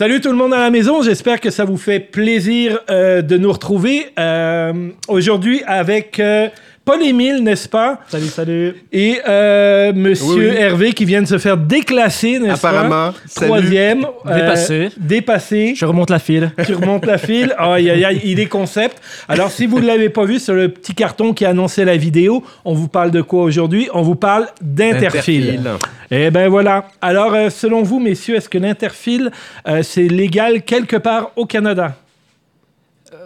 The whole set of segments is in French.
Salut tout le monde à la maison, j'espère que ça vous fait plaisir euh, de nous retrouver euh, aujourd'hui avec euh, Paul-Émile, n'est-ce pas? Salut, salut. Et euh, Monsieur Oui, oui. Hervé qui vient de se faire déclasser, n'est-ce pas? Apparemment. Troisième. euh, Dépassé. dépassé. Je remonte la file. Tu remontes la file. Aïe, aïe, aïe, il est concept. Alors, si vous ne l'avez pas vu sur le petit carton qui annonçait la vidéo, on vous parle de quoi aujourd'hui? On vous parle d'interfile. Eh ben voilà. Alors, euh, selon vous, messieurs, est-ce que l'interfile, euh, c'est légal quelque part au Canada?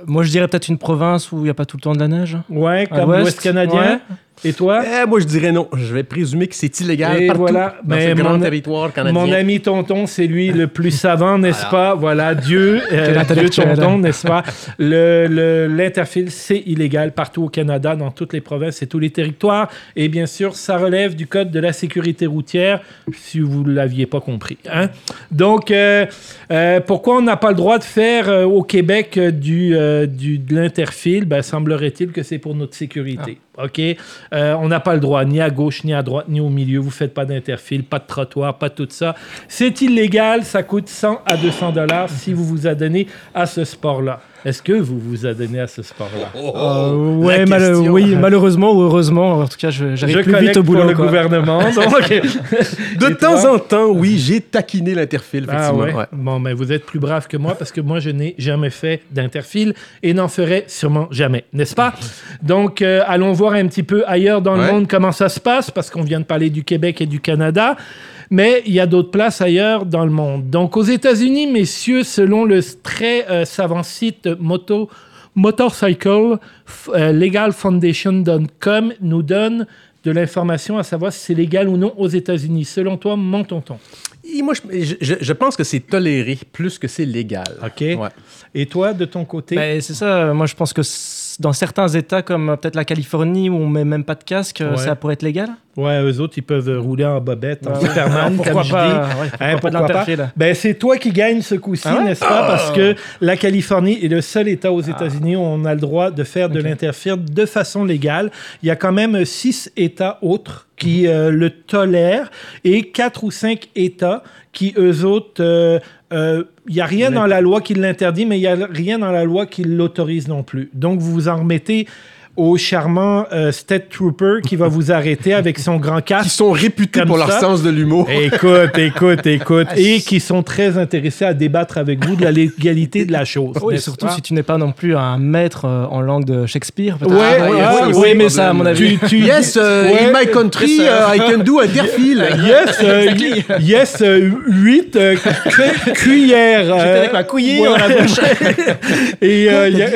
Moi, je dirais peut-être une province où il n'y a pas tout le temps de la neige. Ouais, comme l'ouest, l'Ouest canadien. Et toi? Eh, moi, je dirais non. Je vais présumer que c'est illégal Et partout voilà. dans Mais ce grand mon- territoire canadien. Mon ami Tonton, c'est lui le plus savant, n'est-ce pas? Voilà, Dieu, euh, Dieu. Tonton, n'est-ce pas? Le- le- L'interfile, c'est illégal partout au Canada, dans toutes les provinces et tous les territoires. Et bien sûr, ça relève du Code de la sécurité routière, si vous ne l'aviez pas compris. hein? Donc, euh, euh, pourquoi on n'a pas le droit de faire au Québec du, du, de l'interfile? Ben, semblerait-il que c'est pour notre sécurité. OK? Euh, on n'a pas le droit ni à gauche, ni à droite, ni au milieu. Vous faites pas d'interfile, pas de trottoir, pas tout ça. C'est illégal. Ça coûte 100 à 200 dollars si vous vous adonnez à ce sport-là. Est-ce que vous vous adonnez à ce sport-là? Euh, la ouais, mal- question. oui, malheureusement ou heureusement. En tout cas, j'arrive plus vite au boulot. pour le quoi. gouvernement. donc- De Et temps en temps, oui, j'ai taquiné l'interfile, Ah ouais? ouais. Bon, mais vous êtes plus brave que moi parce que moi, je n'ai jamais fait d'interfile et n'en ferai sûrement jamais, n'est-ce pas? Donc, euh, allons voir un petit peu ailleurs dans le monde comment ça se passe parce qu'on vient de parler du Québec et du Canada. Mais il y a d'autres places ailleurs dans le monde. Donc, aux États-Unis, messieurs, selon le très euh, savant site Moto, Motorcycle euh, legalfoundation.com nous donne de l'information à savoir si c'est légal ou non aux États-Unis. Selon toi, mon tonton. Et moi, je, je- je pense que c'est toléré plus que c'est légal. OK. Ouais. Et toi, de ton côté? Ben, c'est ça. Moi, je pense que dans certains États, comme euh, peut-être la Californie, où on met même pas de casque, euh, Ouais. ça pourrait être légal? Ouais, eux autres, ils peuvent rouler en bobette, en Ouais. Superman, Pourquoi comme je pas, dis. ouais, Hein, pourquoi pas Ben, c'est toi qui gagne ce coup-ci, Ah n'est-ce pas? Parce que la Californie est le seul État aux États-Unis où on a le droit de faire de l'interfire de façon légale. Il y a quand même six États autres qui euh, le tolèrent et quatre ou cinq États qui, eux autres, euh, euh, il n'y a rien dans la loi qui l'interdit, mais il n'y a rien dans la loi qui l'autorise non plus. Donc, vous vous en remettez au charmant euh, State Trooper qui va vous arrêter avec son grand Qui casque. sont réputés pour leur sens de l'humour. Écoute, écoute, écoute. Et qui sont très intéressés à débattre avec vous de la légalité de la chose. Oui, n'est-ce surtout pas? si tu n'es pas non plus un maître euh, en langue de Shakespeare. Ouais, Ah, ouais, ouais, faut ouais, aimer ça, à mon avis. Tu, tu- Yes, euh, Ouais. in my country, Yes, uh, I can do interfile. Yes, euh, y- yes, 8 cuillères. J'étais euh, avec ma couillée ouais. dans la bouche. Et euh, il y, a-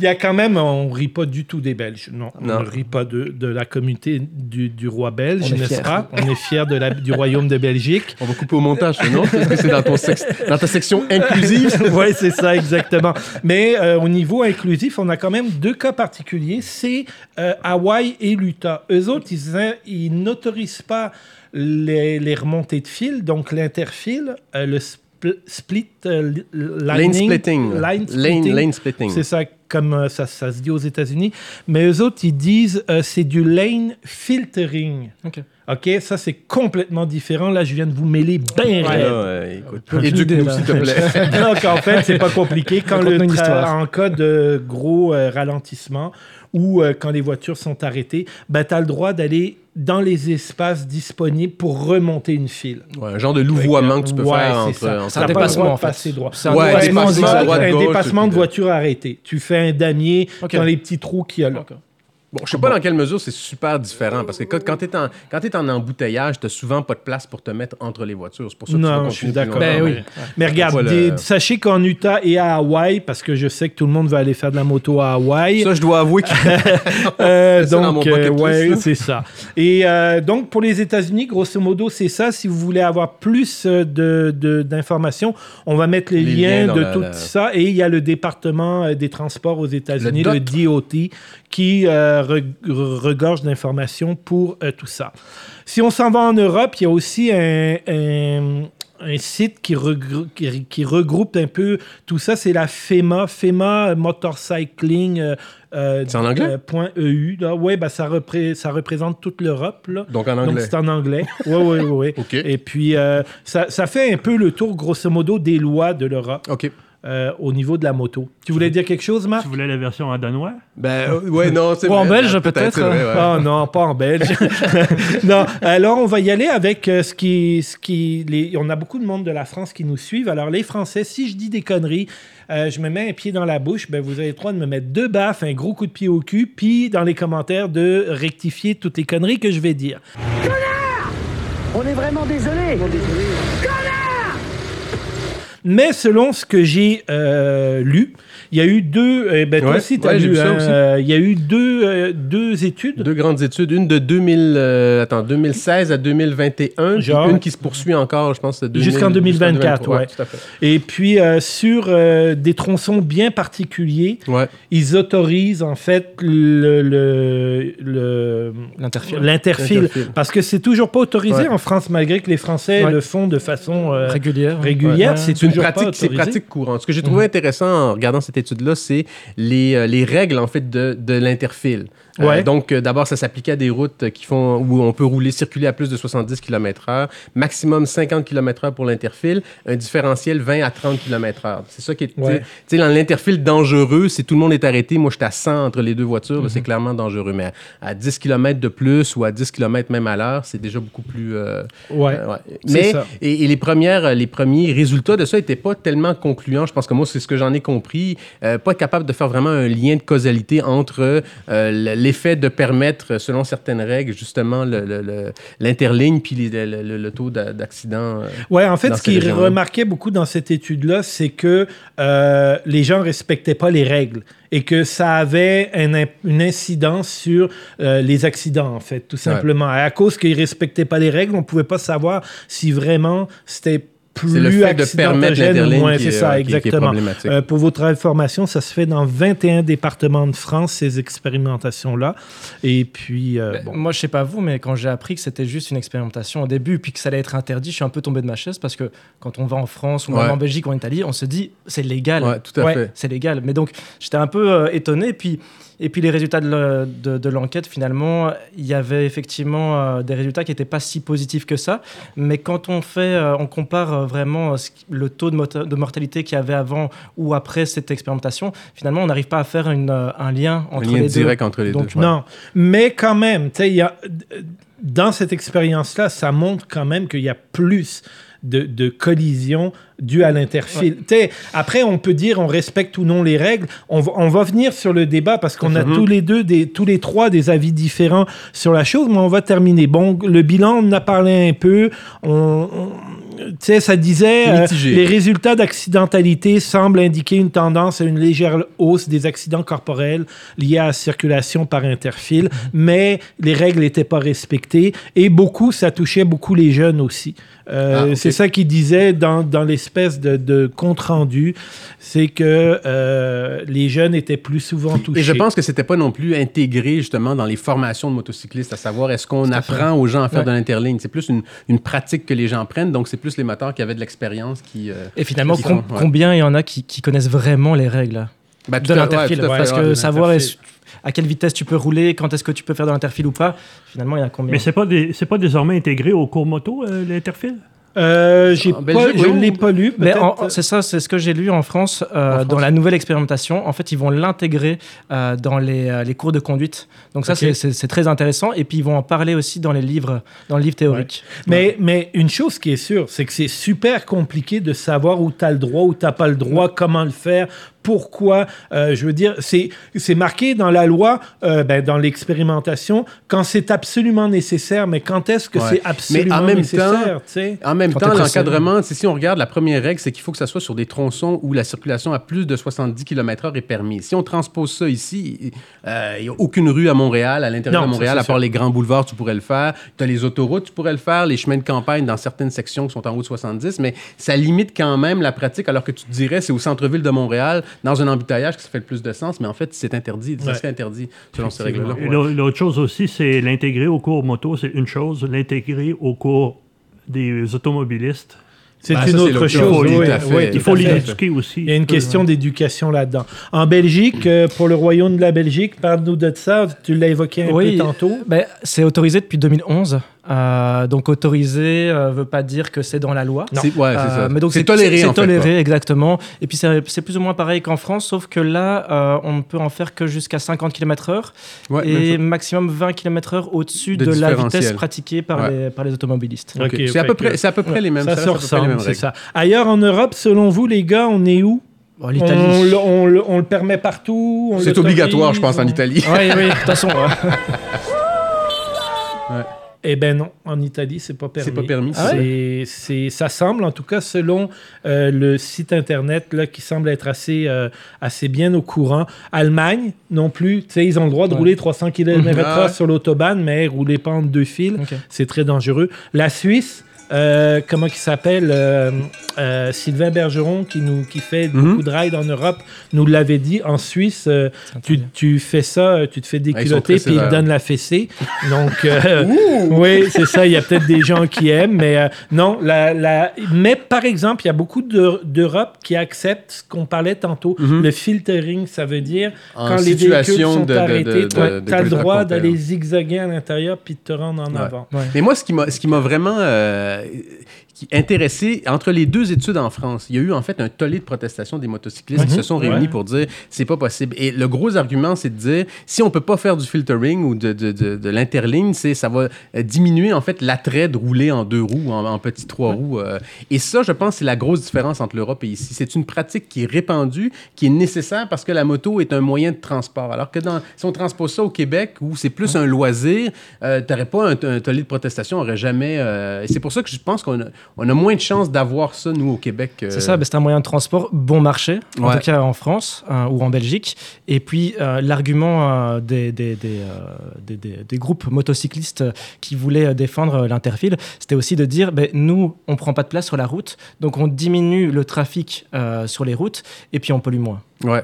y a quand même, on rit pas du tout des Belges. Non, Non. on ne rit pas de, de la communauté du, du roi belge, On est n'est-ce pas On est fiers de la, du royaume de Belgique. On va couper au montage, non? Est-ce que c'est dans, ton sex- dans ta section inclusive? oui, c'est ça, exactement. Mais euh, au niveau inclusif, on a quand même deux cas particuliers. C'est euh, Hawaï et l'Utah. Eux autres, ils, ils n'autorisent pas les, les remontées de fil, donc l'interfile, euh, le spl- split euh, li- Lane splitting. line Lane, splitting. lane splitting. C'est ça, comme euh, ça, ça se dit aux États-Unis. Mais eux autres, ils disent euh, c'est du lane filtering. Ok. OK, ça c'est complètement différent. Là, je viens de vous mêler bien Ouais, ouais, éduque-nous, s'il te plaît. Donc, en fait, c'est pas compliqué. Quand le en cas de gros euh, ralentissement ou euh, quand les voitures sont arrêtées, ben, tu as le droit d'aller dans les espaces disponibles pour remonter une file. Ouais, un genre de louvoiement que tu peux Ouais, faire entre... ça. entre- un T'as pas le dépassement, droit de en fait. passer droit. Un Ouais, dépassement un de voiture arrêtée. Tu fais un damier dans les petits trous qu'il y a là. Bon, je sais pas dans quelle mesure c'est super différent, parce que quand, tu es en, quand t'es en embouteillage, tu souvent pas de place pour te mettre entre les voitures. C'est pour ça que tu vas Non, je continuer suis d'accord. Ben oui. mais, mais regarde, Pas le- des- sachez qu'en Utah et à Hawaï, parce que je sais que tout le monde va aller faire de la moto à Hawaï, Ça, je dois avouer que... Euh, donc, euh, ouais, c'est ça. Et euh, donc, pour les États-Unis, grosso modo, c'est ça. Si vous voulez avoir plus euh, de, de- d'informations, on va mettre les, Les liens, de la- tout la- ça. Et il y a le département des transports aux États-Unis, le, Le DOT, qui euh, re- re- regorge d'informations pour euh, tout ça. Si on s'en va en Europe, il y a aussi un, un- un site qui, regrou- qui, qui regroupe un peu tout ça. C'est la FEMA, FEMA Motorcycling. euh, euh, C'est en anglais? euh, point .eu. Ouais, ben, ça, repré- ça représente toute l'Europe. Donc en Donc anglais. c'est en anglais. Oui, oui, oui. Et puis, ça, ça fait un peu le tour, grosso modo, des lois de l'Europe OK. Euh, au niveau de la moto. Tu voulais dire quelque chose, Marc? Tu voulais la version en danois? Ben, euh, ouais, non, c'est Ou en belge, peut-être, vrai, ouais. Oh non, pas en belge. non, alors on va y aller avec euh, ce qui... Ce qui les, on a beaucoup de monde de la France qui nous suivent. Alors les Français, si je dis des conneries, euh, je me mets un pied dans la bouche, ben, vous avez le droit de me mettre deux baffes, un gros coup de pied au cul, puis dans les commentaires de rectifier toutes les conneries que je vais dire. On est vraiment désolé. Mais selon ce que j'ai euh, lu, il y a eu deux... eh ben, toi Ouais, aussi, tu as ouais, lu. hein, aussi. euh, Il y a eu deux, euh, deux études. Deux grandes études, une de 2000, euh, attends, 2016 à 2021, puis Genre. une qui se poursuit encore, je pense, de 2000 Jusqu'en 2024, jusqu'en ouais. tout à fait. Et puis, euh, sur euh, des tronçons bien particuliers, Ouais. ils autorisent en fait le, le, le- L'interfile. Parce que c'est toujours pas autorisé Ouais. en France, malgré que les Français Ouais. le font de façon euh, Régulière. régulière. Ouais. C'est une pratique, c'est autorisé. Mhm. pratique courante. Ce que j'ai trouvé intéressant en regardant cette étude-là, c'est les, euh, les règles en fait de, de l'interfile. Euh, donc, euh, d'abord, ça s'appliquait à des routes qui font où on peut rouler, circuler à plus de 70 km/h, maximum 50 km/h pour l'interfile, un différentiel 20 à 30 km/h. C'est ça qui est. tu sais- Ouais. Tu sais, dans l'interfile dangereux, si tout le monde est arrêté, moi, je suis à 100 entre les deux voitures, c'est Mhm. clairement dangereux. Mais à, à 10 km de plus ou à 10 km même à l'heure, c'est déjà beaucoup plus. euh, Ouais. Mais ça. et, et les premières, les premiers résultats de ça n'étaient pas tellement concluants. Je pense que moi, c'est ce que j'en ai compris. Pas être capable de faire vraiment un lien de causalité entre euh, l'effet de permettre, selon certaines règles, justement le- le- le- l'interligne puis le, taux d'a- d'accident. euh. Ouais, en fait, ce qui remarquait beaucoup dans cette étude-là, c'est que euh, les gens respectaient pas les règles et que ça avait un une incidence sur euh, les accidents, en fait, tout simplement. À cause qu'ils respectaient pas les règles, on pouvait pas savoir si vraiment c'était C'est le plus fait de permettre accidentogène ou l'interligne moins. qui, C'est est, ça, euh, qui- qui est exactement. problématique. Euh, pour votre information, ça se fait dans 21 départements de France, ces expérimentations-là. Et puis, euh, Ben, bon. Moi, je sais pas vous, mais quand j'ai appris que c'était juste une expérimentation au début, puis que ça allait être interdit, je suis un peu tombé de ma chaise parce que quand on va en France ou Ouais. en Belgique ou en Italie, on se dit c'est légal. Ouais, tout à fait. C'est légal. Mais donc, j'étais un peu euh, étonné. Puis, et puis, les résultats de le- de de l'enquête, finalement, il y avait effectivement euh, des résultats qui n'étaient pas si positifs que ça. Mais quand on fait, euh, on compare euh, vraiment le taux de, mortalité qu'il y avait avant ou après cette expérimentation, finalement, on n'arrive pas à faire une, un lien Un entre lien les deux. direct entre les Donc, deux. ouais. Non, mais quand même, tu sais, il y a- dans cette expérience-là, ça montre quand même qu'il y a plus de, de collisions dues à l'interfile. Après, on peut dire on respecte ou non les règles. On va, on va venir sur le débat parce qu'on a Mhm. tous les deux, des, tous les trois, des avis différents sur la chose, mais on va terminer. Bon, le bilan, on en a parlé un peu. On, on- tu sais, ça disait euh, les résultats d'accidentalité semblent indiquer une tendance à une légère hausse des accidents corporels liés à la circulation par interfile, mais les règles n'étaient pas respectées et beaucoup, ça touchait beaucoup les jeunes aussi. Euh, Ah. C'est ça qu'il disait dans, dans l'espèce de, de compte-rendu, c'est que euh, les jeunes étaient plus souvent touchés. Et je pense que c'était pas non plus intégré justement dans les formations de motocyclistes, à savoir est-ce qu'on apprend aux gens à faire Ouais. de l'interligne? C'est plus une, une pratique que les gens prennent, donc c'est plus les moteurs qui avaient de l'expérience qui. euh, Et finalement, qui com- font, ouais. combien il y en a qui, qui connaissent vraiment les règles? Tout de ouais, l'interfile Parce que de savoir à quelle vitesse tu peux rouler, quand est-ce que tu peux faire de l'interfile ou pas, finalement, il y en a combien Mais c'est pas, des- pas désormais intégré au cours moto, euh, l'interfile? Euh, j'ai En pas, je ne l'ai pas lu. Mais c'est ça, c'est ce que j'ai lu en France, euh, France. dans la nouvelle expérimentation. En fait, ils vont l'intégrer euh, dans les, euh, les cours de conduite. Donc ça, Ok. c'est- c'est c'est très intéressant. Et puis ils vont en parler aussi dans les livres, dans le livre théorique. Mais, mais une chose qui est sûre, c'est que c'est super compliqué de savoir où tu as le droit, où tu n'as pas le droit, comment le faire, pourquoi. Euh, je veux dire, c'est c'est marqué dans la loi, euh, ben, dans l'expérimentation, quand c'est absolument nécessaire, mais quand est-ce que Ouais. c'est absolument Mais en même nécessaire, tu sais? En même Quand temps, l'encadrement, si on regarde la première règle, c'est qu'il faut que ça soit sur des tronçons où la circulation à plus de 70 km/h est permise. Si on transpose ça ici, euh, il n'y a aucune rue à Montréal, à l'intérieur Non, de Montréal, à part sûr. les grands boulevards, tu pourrais le faire. Tu as les autoroutes, tu pourrais le faire, les chemins de campagne dans certaines sections qui sont en haut de 70, mais ça limite quand même la pratique, alors que tu te dirais, c'est au centre-ville de Montréal, dans un embouteillage, que ça fait le plus de sens, mais en fait, c'est interdit. Ça Ouais. serait interdit selon ces règles-là. L'autre chose aussi, c'est l'intégrer au cours moto, c'est une chose. L'intégrer au cours des automobilistes, C'est Ben, une autre chose. chose, oui, tout à oui, Il faut l'éduquer aussi. Il y a une question d'éducation là-dedans. En Belgique, euh, pour le royaume de la Belgique, parle-nous de ça. Tu l'as évoqué un Oui. peu tantôt. Ben, c'est autorisé depuis 2011. Euh, donc autorisé ne veut pas dire que c'est dans la loi. C'est ouais, c'est Euh, ça. mais donc c'est toléré, C'est en fait, toléré, exactement. Et puis c'est c'est plus ou moins pareil qu'en France, sauf que là, euh, on ne peut en faire que jusqu'à 50 km/h. Ouais, et maximum 20 km/h au-dessus De de, la vitesse pratiquée par, Ouais. les, par les automobilistes. C'est à peu près, c'est à peu près les mêmes. Ça les mêmes règles. ça. Ailleurs en Europe, selon vous, les gars, on est où? Bon, on, le- on le- on le permet partout on C'est obligatoire, je pense, en Italie. Oui, oui, de toute façon. ouais. Eh ben non, en Italie, c'est pas permis. C'est pas permis. Ah c'est- ça semble, en tout cas, selon euh, le site internet là, qui semble être assez, euh, assez bien au courant. Allemagne, non plus. Tu sais, ils ont le droit de Ouais. rouler 300 km/h Ah ouais. sur l'autobahn, mais rouler pas entre deux fils, c'est très dangereux. La Suisse, euh, comment il s'appelle euh, euh, Sylvain Bergeron, qui, nous, qui fait Mhm. beaucoup de rides en Europe, nous l'avait dit. En Suisse, euh, tu, tu fais ça, tu te fais sont déculotter, puis ils te donnent la fessée. Donc, euh, oui, c'est ça. Il y a peut-être des gens qui aiment, mais euh, non. La, la... Mais par exemple, il y a beaucoup de- d'Europe qui acceptent ce qu'on parlait tantôt. Mhm. Le filtering, ça veut dire En quand les véhicules sont de- arrêtés, tu as le droit d'aller zigzaguer à l'intérieur puis de te rendre en Ouais. avant. Ouais. Mais moi, ce qui m'a, ce qui m'a vraiment euh, qui intéressé, entre les deux études en France, il y a eu en fait un tollé de protestation des motocyclistes qui Mhm. se sont réunis Ouais. pour dire c'est pas possible. Et le gros argument, c'est de dire si on peut pas faire du filtering ou de, de, de, de l'interligne, c'est ça va euh, diminuer en fait l'attrait de rouler en deux roues, en, en petits trois roues. euh. et ça, je pense, c'est la grosse différence entre l'Europe et ici. C'est une pratique qui est répandue, qui est nécessaire parce que la moto est un moyen de transport. Alors que dans, si on transpose ça au Québec, où c'est plus un loisir, euh, t'aurais pas un, un tollé de protestation, on aurait jamais. euh, et c'est pour ça que je pense qu'on on a moins de chances d'avoir ça, nous, au Québec. euh, C'est ça, ben, c'est un moyen de transport bon marché, en Ouais. tout cas en France euh, ou en Belgique. Et puis euh, l'argument euh, des, des, des, des- groupes motocyclistes qui voulaient défendre l'interfile, c'était aussi de dire, ben, nous, on prend pas de place sur la route, donc on diminue le trafic sur les routes et puis on pollue moins. Ouais.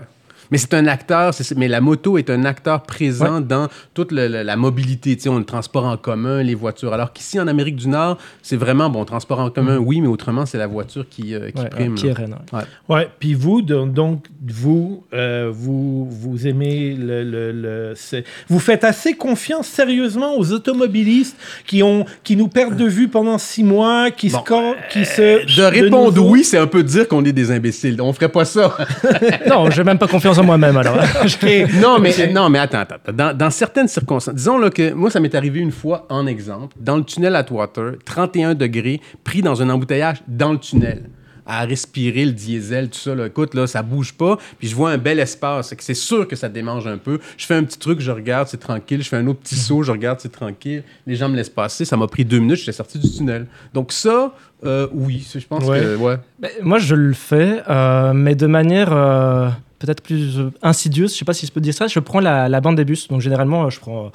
Mais c'est un acteur, c'est- mais la moto est un acteur présent dans toute le- le- la mobilité. Tu sais, on le transport en commun, les voitures. Alors qu'ici, en Amérique du Nord, c'est vraiment, bon, transport en commun, oui, mais autrement, c'est la voiture qui, euh, qui Ouais, prime. euh, qui reine, ouais. Ouais, puis vous, donc, vous, euh, vous, vous aimez le. le- le- c'est- vous faites assez confiance sérieusement aux automobilistes qui, ont, qui nous perdent de vue pendant six mois, qui, Bon, se, cor- qui se. De répondre oui, c'est un peu dire qu'on est des imbéciles. On ferait pas ça. non, j'ai même pas confiance en moi-même alors. non, mais, non, mais attends, attends. Dans, dans certaines circonstances, disons là, que moi, ça m'est arrivé une fois, en exemple, dans le tunnel Atwater, 31 degrés, pris dans un embouteillage dans le tunnel à respirer le diesel, tout ça. Là. Écoute, là, ça bouge pas. Puis je vois un bel espace. C'est sûr que ça démange un peu. Je fais un petit truc, je regarde, c'est tranquille. Je fais un autre petit saut, je regarde, c'est tranquille. Les gens me laissent passer. Ça m'a pris deux minutes, j'étais sorti du tunnel. Donc ça, euh, oui, je pense Ouais. que... Ouais. Ben, moi, je le fais, euh, mais de manière euh, peut-être plus euh, insidieuse. Je sais pas si je peux dire ça. Je prends la, la bande des bus. Donc, généralement, euh, je prends.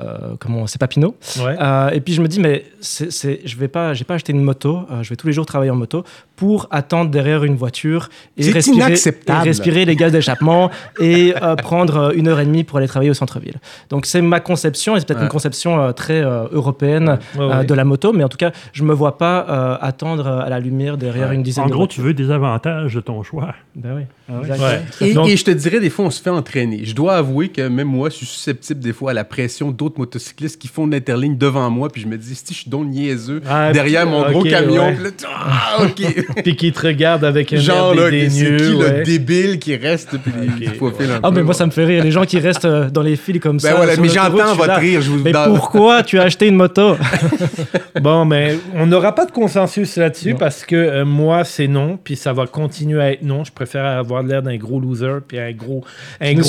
Euh, comment C'est Papineau. Ouais. Euh, et puis, je me dis, mais c'est, c'est- je vais pas, j'ai pas acheté une moto. euh, je vais tous les jours travailler en moto pour attendre derrière une voiture et respirer, inacceptable. et respirer les gaz d'échappement et euh, prendre euh, une heure et demie pour aller travailler au centre-ville. Donc, c'est ma conception et c'est peut-être Ouais. une conception euh, très euh, européenne Ouais, euh, ouais. de la moto. Mais en tout cas, je me vois pas euh, attendre euh, à la lumière derrière Ouais. une dizaine En de gros, tu veux des avantages de ton choix. Ben oui. ouais? Exact. Ouais. Et, Donc- et je te dirais, des fois, on se fait entraîner. Je dois avouer que même moi, je suis susceptible des fois à la pression d'autres motocyclistes qui font de l'interligne devant moi, puis je me dis, si je suis donc niaiseux Ah, derrière mon gros camion, ouais. puis là, ah, ok. Puis qui te regarde avec un Genre, là, c'est dédaigneux, qui ouais. le débile qui reste, puis il Ok, faufile un Ah, peu. mais moi, ça me fait rire. Les gens qui restent euh, dans les fils comme Ben ça. voilà, mais j'entends votre rire, je vous Mais dans- pourquoi tu as acheté une moto? Bon, mais on n'aura pas de consensus là-dessus parce que euh, moi, c'est non, puis ça va continuer à être non. Je préfère avoir l'air d'un gros loser puis un gros, un gros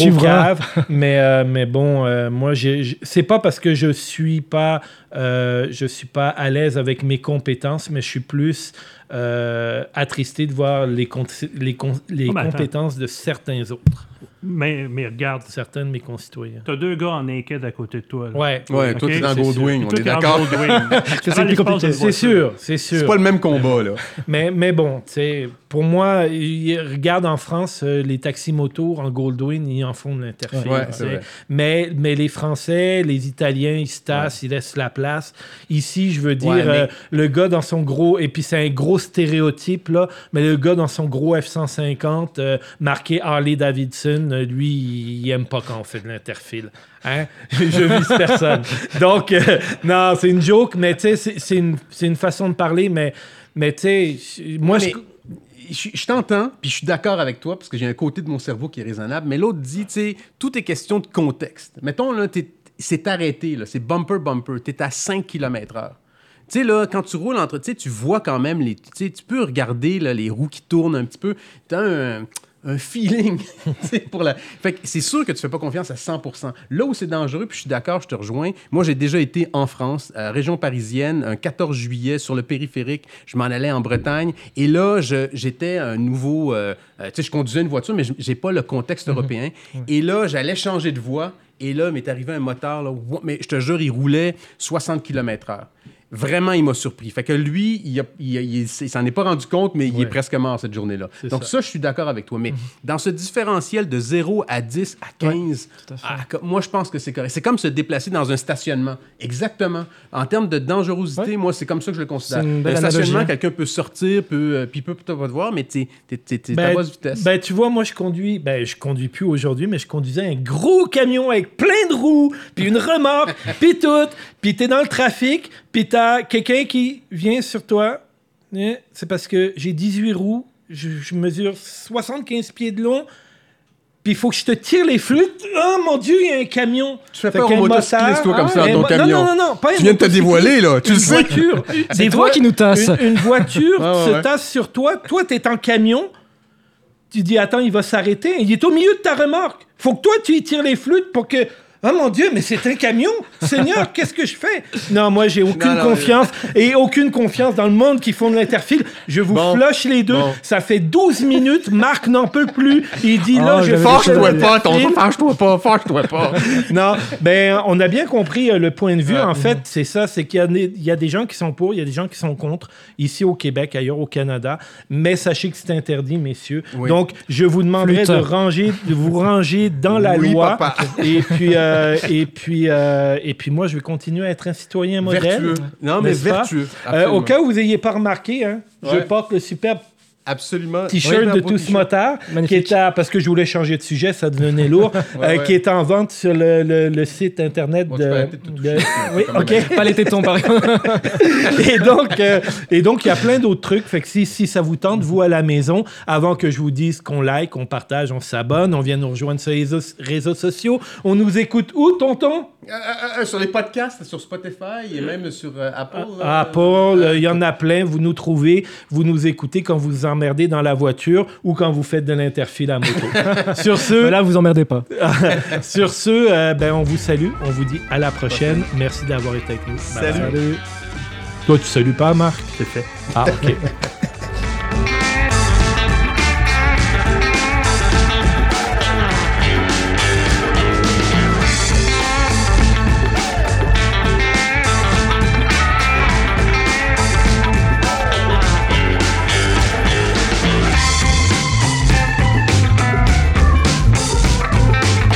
mais, euh, mais bon, euh, moi, c'est pas parce que je suis pas, euh, je suis pas à l'aise avec mes compétences, mais je suis plus euh, attristé de voir les, Oh, ben, attends. compétences de certains autres, Mais, mais regarde, certains de mes concitoyens. t'as deux gars en naked à côté de toi. là. Ouais, Ouais, toi, t'es dans c'est Goldwing, on est d'accord. Goldwing. c'est plus compliqué. c'est sûr, c'est sûr. C'est pas le même combat, là. Mais, mais bon, tu sais, pour moi, regarde en France, euh, les taxis motos en Goldwyn, ils en font de l'interfile. Ouais, mais, mais les Français, les Italiens, ils se tassent, ils laissent la place. Ici, je veux dire, Ouais, mais- euh, le gars dans son gros, et puis c'est un gros stéréotype, là, mais le gars dans son gros F-150, euh, marqué Harley Davidson, lui, il, aime pas quand on fait de l'interfile. Hein? je vise personne. Donc, euh, non, c'est une joke, mais tu sais, c'est- une, une façon de parler, mais, mais tu sais, moi, Mais je. je, je t'entends, puis je suis d'accord avec toi, parce que j'ai un côté de mon cerveau qui est raisonnable, mais l'autre dit, tu sais, tout est question de contexte. Mettons, là, t'es- c'est arrêté, là, c'est bumper-bumper, tu es à 5 km heure. Tu sais, là, quand tu roules entre, tu sais, tu vois quand même, les, tu peux regarder là, les roues qui tournent un petit peu. Tu as un, un feeling, pour la... Fait que c'est sûr que tu fais pas confiance à 100%. Là où c'est dangereux, puis je suis d'accord, je te rejoins. Moi, j'ai déjà été en France, région parisienne, un 14 juillet, sur le périphérique. Je m'en allais en Bretagne. Et là, j'étais un nouveau... euh, euh, tu sais, je conduisais une voiture, mais je- j'ai pas le contexte européen. Et là, j'allais changer de voie. Et là, m'est arrivé un moteur, là, mais je te jure, il roulait 60 km/h. Vraiment, il m'a surpris. Fait que lui, il, il il- il s'en est pas rendu compte, mais il est presque mort cette journée-là. Donc ça. ça. je suis d'accord avec toi. Mais dans ce différentiel de 0 à 10 à 15, tout à fait. ah, moi, je pense que c'est correct. C'est comme se déplacer dans un stationnement. Exactement. En termes de dangerosité, Ouais. moi, c'est comme ça que je le considère. Belle stationnement, analogie. quelqu'un peut sortir, peut, euh, puis peut peut-être pas te voir, mais t'es à Ben, basse vitesse. ben, tu vois, moi, je conduis, ben, je conduis plus aujourd'hui, mais je conduisais un gros camion avec plein de roues, puis une remorque, puis tout, puis t'es dans le trafic, puis t'as quelqu'un qui vient sur toi. hein, C'est parce que j'ai 18 roues, je, je mesure 75 pieds de long, puis il faut que je te tire les flûtes. Oh mon Dieu, il y a un camion. Tu fais peur qu'un aux motocyclistes, toi, comme ça, un dans ton camion. Non, non, non, non, pas Tu viens de te motocycliste, dévoiler, là. Tu une le sais. voiture. C'est Des toi qui nous tasses. Une, voiture ouais, se tasse sur toi. Toi, t'es en camion. Tu dis, attends, il va s'arrêter. Il est au milieu de ta remorque. Faut que toi, tu y tires les flûtes pour que. Oh mon Dieu, mais c'est un camion! Seigneur, qu'est-ce que je fais? Non, moi, j'ai aucune Non, non, confiance et aucune confiance dans le monde qui font de l'interfile. Je vous Bon. flush les deux. Bon. Ça fait 12 minutes. Marc n'en peut plus. Il dit là, Oh, je Fâche-toi pas, ton fâche-toi pas, fâche-toi pas. Non, ben on a bien compris euh, le point de vue. Ouais. En fait, c'est ça, c'est qu'il y, a des- il y a des gens qui sont pour, il y a des gens qui sont contre, ici au Québec, ailleurs au Canada. Mais sachez que c'est interdit, messieurs. Oui. Donc, je vous demanderai Flûte. de ranger, de vous ranger dans la Oui, loi. papa. Et puis, euh, et puis, euh, et puis, moi, je vais continuer à être un citoyen modèle. Vertueux. Non, mais vertueux. Euh, au cas où vous n'ayez pas remarqué, hein, je porte le superbe Absolument. t-shirt de Tous. Motards, qui est à, parce que je voulais changer de sujet, ça devenait lourd, Ouais, euh, ouais. qui est en vente sur le, le- le site internet Bon, tu de. de- oui, ok. Pas les tétons, par exemple. et donc, euh, et donc, il y a plein d'autres trucs. Fait que si, si ça vous tente, vous à la maison, avant que je vous dise qu'on like, qu'on partage, on s'abonne, on vient nous rejoindre sur les réseaux, sociaux. On nous écoute où, tonton? Euh, sur les podcasts, sur Spotify et même sur euh, Apple. Ah, euh, euh, il y en a plein. Vous nous trouvez, vous nous écoutez quand vous vous emmerdez dans la voiture ou quand vous faites de l'interfile à moto. sur ce, Là, vous emmerdez pas. sur ce euh, ben, on vous salue. On vous dit à la prochaine. Merci d'avoir été avec nous. Bye Salut. Toi, tu salues pas, Marc? C'est fait. Ah, OK.